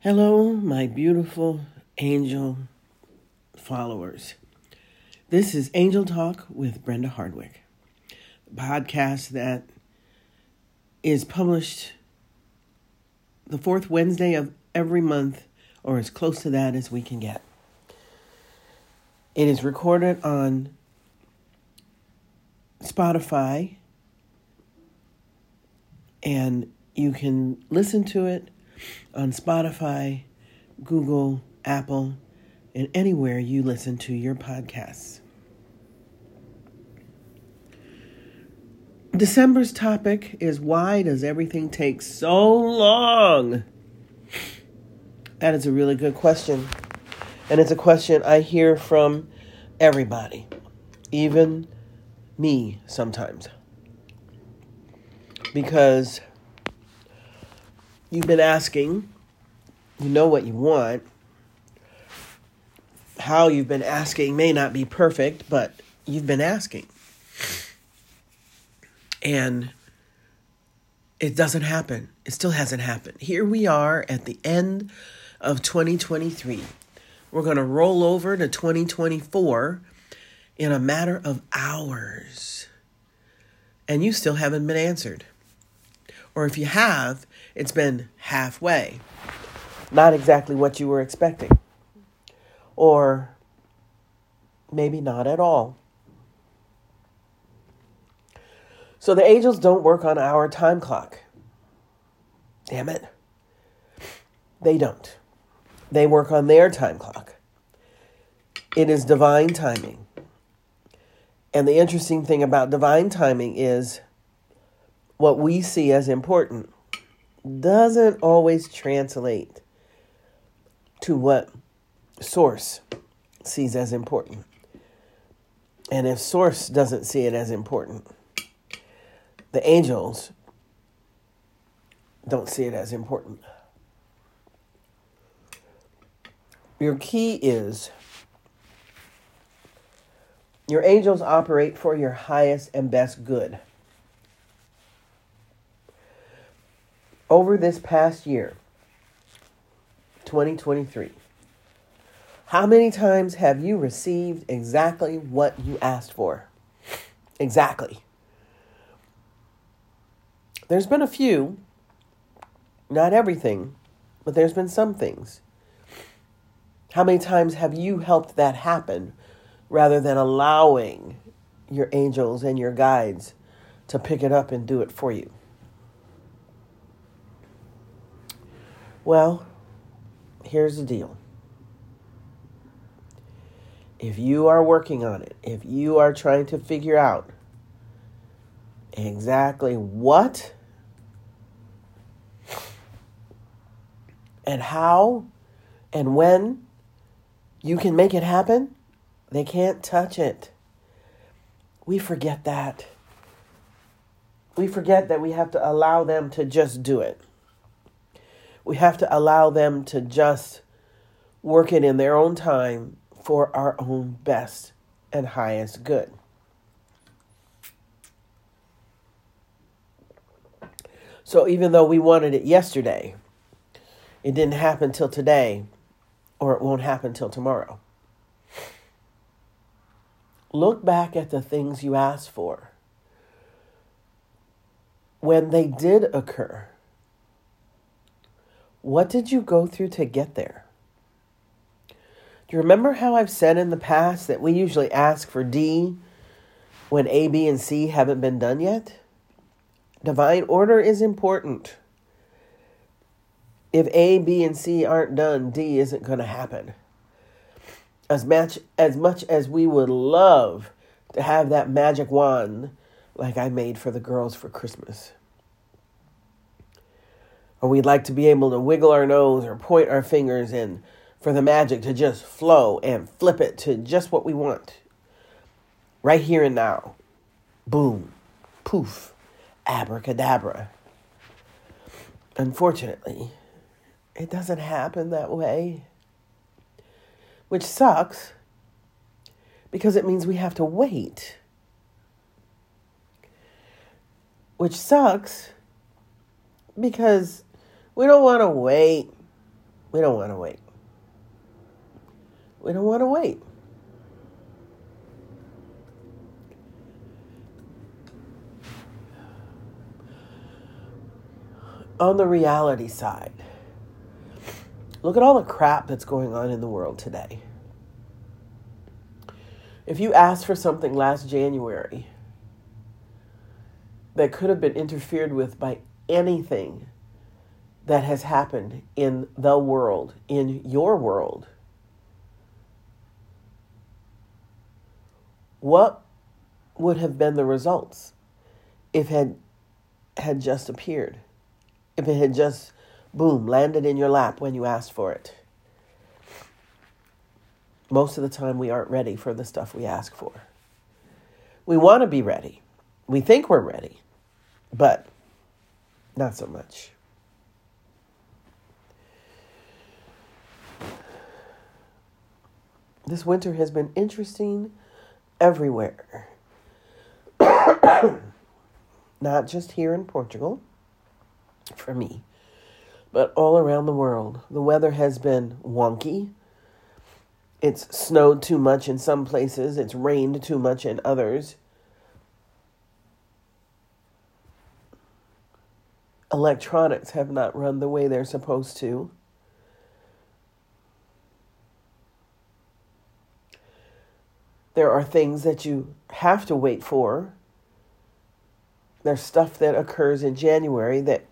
Hello, my beautiful angel followers. This is Angel Talk with Brenda Hardwick, a podcast that is published the fourth Wednesday of every month, or as close to that as we can get. It is recorded on Spotify, and you can listen to it on Spotify, Google, Apple, and anywhere you listen to your podcasts. December's topic is why does everything take so long? That is a really good question. And it's a question I hear from everybody, even me sometimes. Because you've been asking, you know what you want. How you've been asking may not be perfect, but you've been asking. And it doesn't happen. It still hasn't happened. Here we are at the end of 2023. We're going to roll over to 2024 in a matter of hours. And you still haven't been answered. Or if you have, it's been halfway. Not exactly what you were expecting. Or maybe not at all. So the angels don't work on our time clock. Damn it. They don't. They work on their time clock. It is divine timing. And the interesting thing about divine timing is what we see as important doesn't always translate to what source sees as important. And if source doesn't see it as important, the angels don't see it as important. Your key is your angels operate for your highest and best good. Over this past year, 2023, how many times have you received exactly what you asked for? Exactly. There's been a few, not everything, but there's been some things. How many times have you helped that happen rather than allowing your angels and your guides to pick it up and do it for you? Well, here's the deal. If you are working on it, if you are trying to figure out exactly what and how and when you can make it happen, they can't touch it. We forget that. We forget that we have to allow them to just do it we have to allow them to just work it in their own time for our own best and highest good. So even though we wanted it yesterday, it didn't happen till today, or it won't happen till tomorrow. Look back at the things you asked for. When they did occur, what did you go through to get there? Do you remember how I've said in the past that we usually ask for D when A, B, and C haven't been done yet? Divine order is important. If A, B, and C aren't done, D isn't going to happen. As much as much as we would love to have that magic wand like I made for the girls for Christmas or we'd like to be able to wiggle our nose or point our fingers and for the magic to just flow and flip it to just what we want. Right here and now. Boom, poof, abracadabra. Unfortunately, it doesn't happen that way. Which sucks because it means we have to wait. Which sucks because we don't want to wait. We don't want to wait. We don't want to wait. On the reality side, look at all the crap that's going on in the world today. If you asked for something last January that could have been interfered with by anything that has happened in the world, in your world, what would have been the results if it had had just appeared? If it had just boom landed in your lap when you asked for it? Most of the time we aren't ready for the stuff we ask for. We want to be ready. We think we're ready, but not so much. This winter has been interesting everywhere. Not just here in Portugal, for me, but all around the world. The weather has been wonky. It's snowed too much in some places, it's rained too much in others. Electronics have not run the way they're supposed to. There are things that you have to wait for. There's stuff that occurs in January that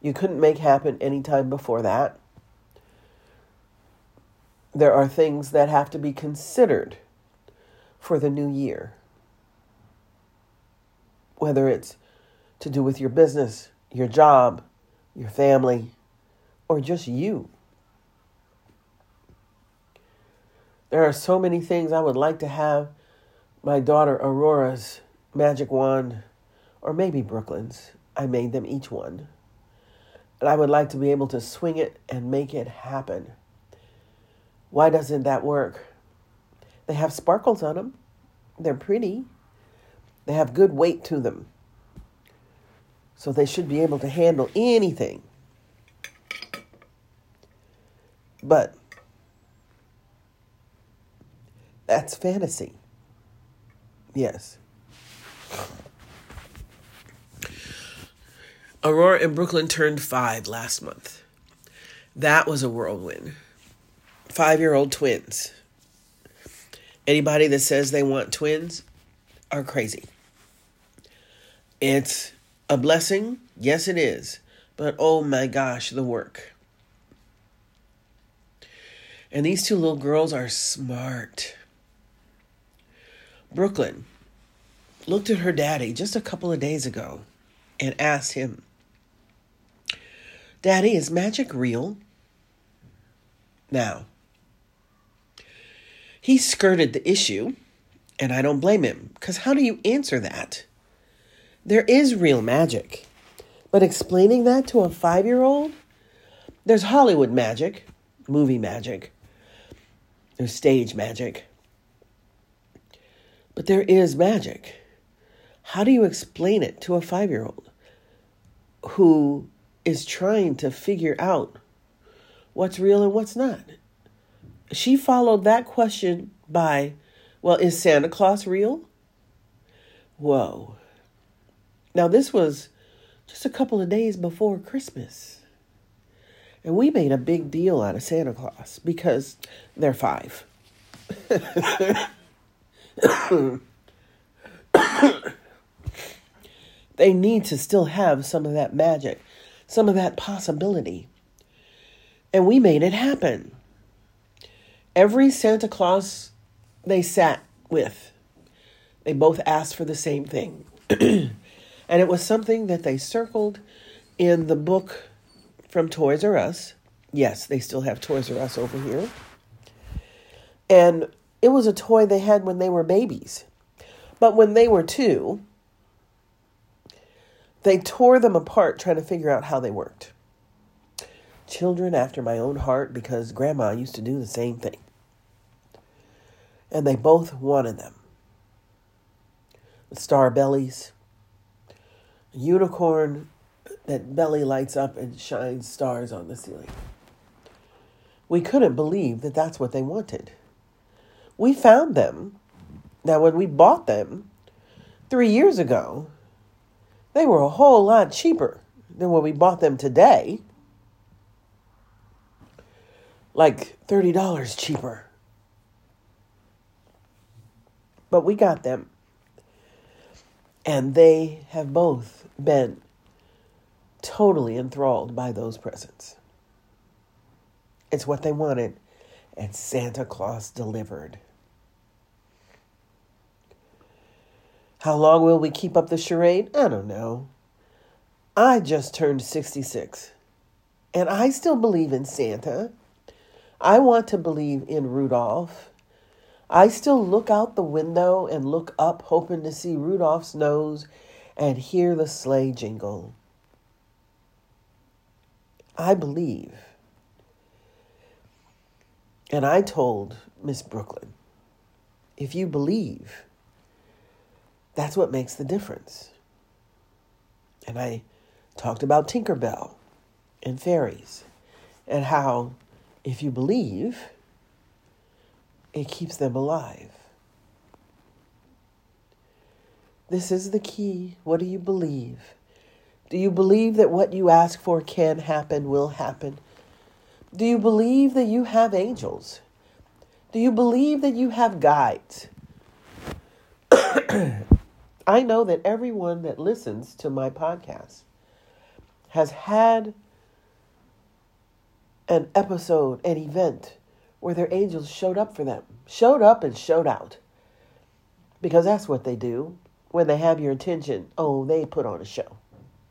you couldn't make happen any time before that. There are things that have to be considered for the new year. Whether it's to do with your business, your job, your family, or just you. There are so many things I would like to have my daughter Aurora's magic wand, or maybe Brooklyn's. I made them each one. And I would like to be able to swing it and make it happen. Why doesn't that work? They have sparkles on them. They're pretty. They have good weight to them. So they should be able to handle anything. But That's fantasy. Yes. Aurora in Brooklyn turned five last month. That was a whirlwind. Five year old twins. Anybody that says they want twins are crazy. It's a blessing. Yes, it is. But oh my gosh, the work. And these two little girls are smart. Brooklyn looked at her daddy just a couple of days ago and asked him, Daddy, is magic real? Now, he skirted the issue, and I don't blame him, because how do you answer that? There is real magic, but explaining that to a five year old, there's Hollywood magic, movie magic, there's stage magic, but there is magic. How do you explain it to a five year old who is trying to figure out what's real and what's not? She followed that question by, Well, is Santa Claus real? Whoa. Now, this was just a couple of days before Christmas. And we made a big deal out of Santa Claus because they're five. they need to still have some of that magic, some of that possibility. And we made it happen. Every Santa Claus they sat with, they both asked for the same thing. and it was something that they circled in the book from Toys R Us. Yes, they still have Toys R Us over here. And it was a toy they had when they were babies. But when they were two, they tore them apart trying to figure out how they worked. Children after my own heart because grandma used to do the same thing. And they both wanted them. The star bellies, a unicorn that belly lights up and shines stars on the ceiling. we couldn't believe that that's what they wanted. We found them. Now, when we bought them three years ago, they were a whole lot cheaper than when we bought them today. Like $30 cheaper. But we got them. And they have both been totally enthralled by those presents. It's what they wanted, and Santa Claus delivered. How long will we keep up the charade? I don't know. I just turned 66, and I still believe in Santa. I want to believe in Rudolph. I still look out the window and look up, hoping to see Rudolph's nose and hear the sleigh jingle. I believe. And I told Miss Brooklyn, if you believe, that's what makes the difference. And I talked about Tinkerbell and fairies and how if you believe, it keeps them alive. This is the key. What do you believe? Do you believe that what you ask for can happen, will happen? Do you believe that you have angels? Do you believe that you have guides? I know that everyone that listens to my podcast has had an episode, an event where their angels showed up for them, showed up and showed out. Because that's what they do when they have your attention. Oh, they put on a show.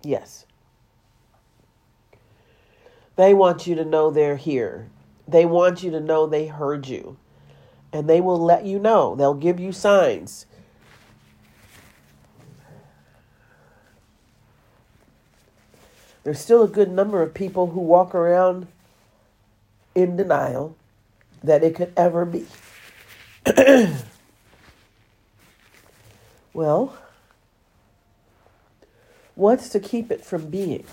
Yes. They want you to know they're here. They want you to know they heard you. And they will let you know. They'll give you signs. There's still a good number of people who walk around in denial that it could ever be. well, what's to keep it from being?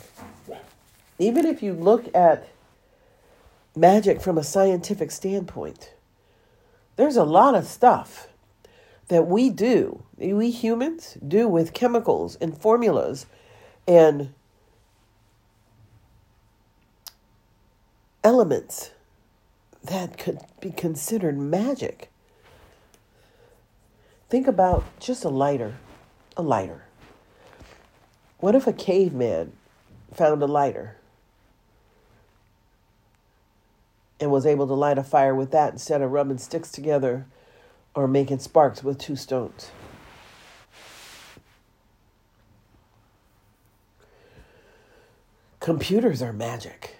Even if you look at magic from a scientific standpoint, there's a lot of stuff that we do, we humans do with chemicals and formulas and elements that could be considered magic. Think about just a lighter, a lighter. What if a caveman found a lighter and was able to light a fire with that instead of rubbing sticks together or making sparks with two stones? Computers are magic.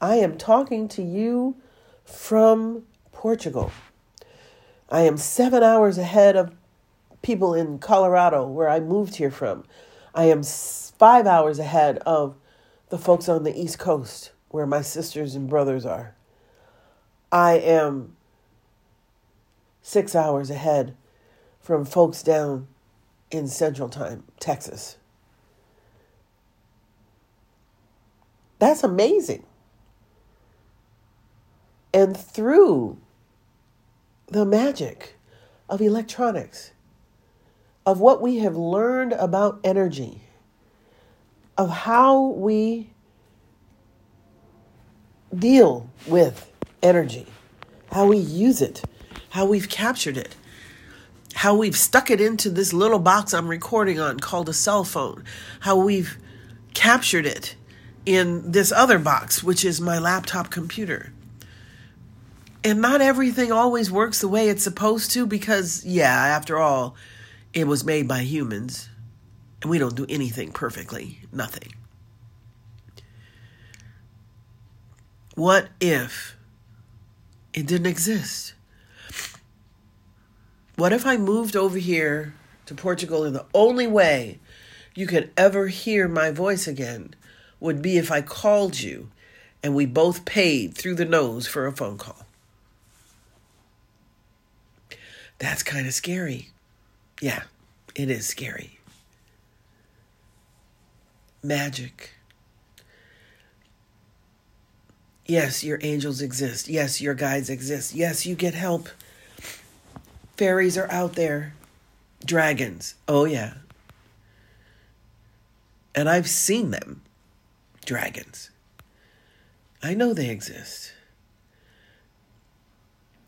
I am talking to you from Portugal. I am seven hours ahead of people in Colorado, where I moved here from. I am five hours ahead of the folks on the East Coast, where my sisters and brothers are. I am six hours ahead from folks down in Central Time, Texas. That's amazing. And through the magic of electronics, of what we have learned about energy, of how we deal with energy, how we use it, how we've captured it, how we've stuck it into this little box I'm recording on called a cell phone, how we've captured it in this other box, which is my laptop computer and not everything always works the way it's supposed to because, yeah, after all, it was made by humans. And we don't do anything perfectly. Nothing. What if it didn't exist? What if I moved over here to Portugal and the only way you could ever hear my voice again would be if I called you and we both paid through the nose for a phone call? That's kind of scary. Yeah, it is scary. Magic. Yes, your angels exist. Yes, your guides exist. Yes, you get help. Fairies are out there. Dragons. Oh, yeah. And I've seen them. Dragons. I know they exist.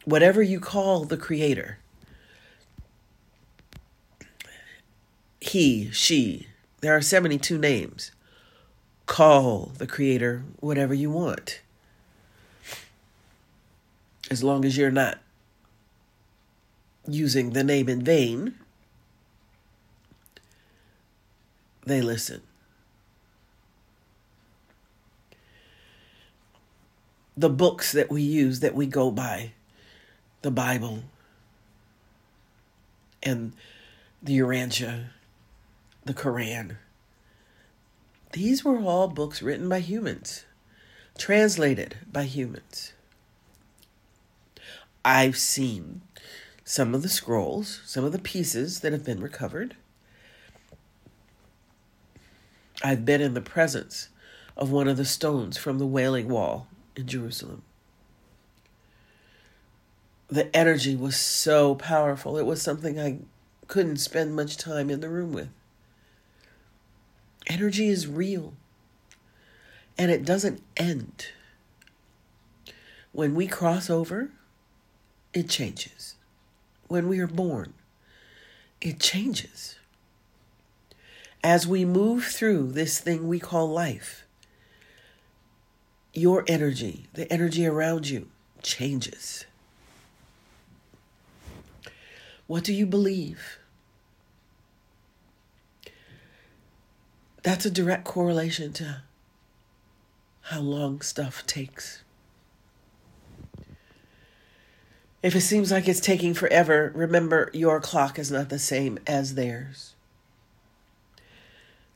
Whatever you call the Creator, he, she, there are 72 names. Call the Creator whatever you want. As long as you're not using the name in vain, they listen. The books that we use, that we go by, the Bible and the Urantia, the Quran. These were all books written by humans, translated by humans. I've seen some of the scrolls, some of the pieces that have been recovered. I've been in the presence of one of the stones from the Wailing Wall in Jerusalem. The energy was so powerful. It was something I couldn't spend much time in the room with. Energy is real and it doesn't end. When we cross over, it changes. When we are born, it changes. As we move through this thing we call life, your energy, the energy around you, changes. What do you believe? That's a direct correlation to how long stuff takes. If it seems like it's taking forever, remember your clock is not the same as theirs.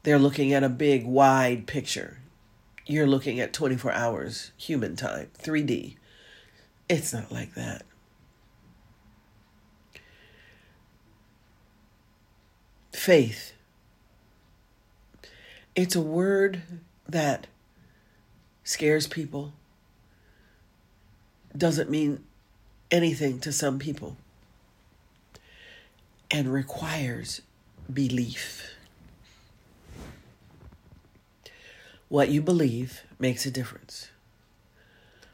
They're looking at a big, wide picture. You're looking at 24 hours human time, 3D. It's not like that. Faith. It's a word that scares people, doesn't mean anything to some people, and requires belief. What you believe makes a difference.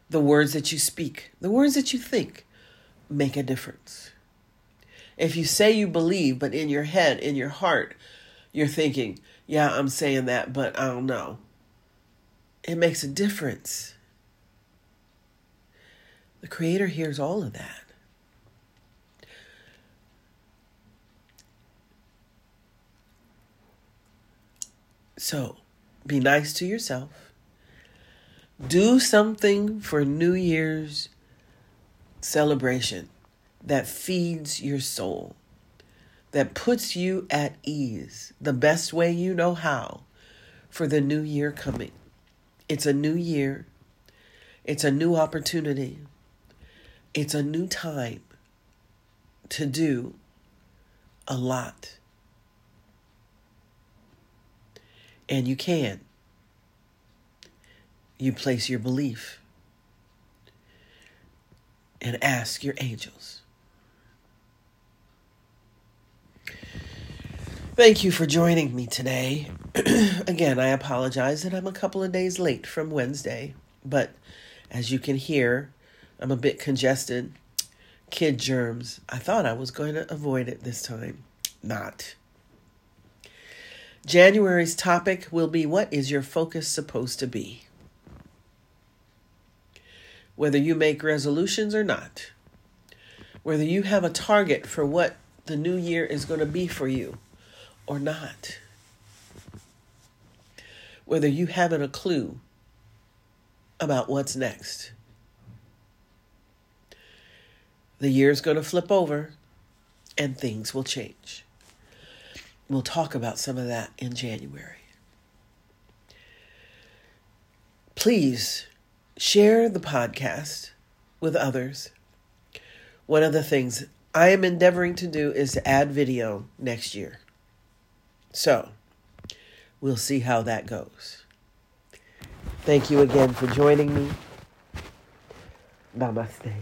The words that you speak, the words that you think, make a difference. If you say you believe, but in your head, in your heart, you're thinking, yeah, I'm saying that, but I don't know. It makes a difference. The Creator hears all of that. So, be nice to yourself. Do something for New Year's celebration that feeds your soul, that puts you at ease the best way you know how for the new year coming. It's a new year, it's a new opportunity, it's a new time to do a lot. And you can. You place your belief and ask your angels. Thank you for joining me today. Again, I apologize that I'm a couple of days late from Wednesday, but as you can hear, I'm a bit congested. Kid germs. I thought I was going to avoid it this time. Not. January's topic will be What is your focus supposed to be? Whether you make resolutions or not, whether you have a target for what the new year is going to be for you or not, whether you haven't a clue about what's next. The year's going to flip over and things will change. We'll talk about some of that in January. Please share the podcast with others. One of the things I am endeavoring to do is to add video next year. So we'll see how that goes. Thank you again for joining me. Namaste.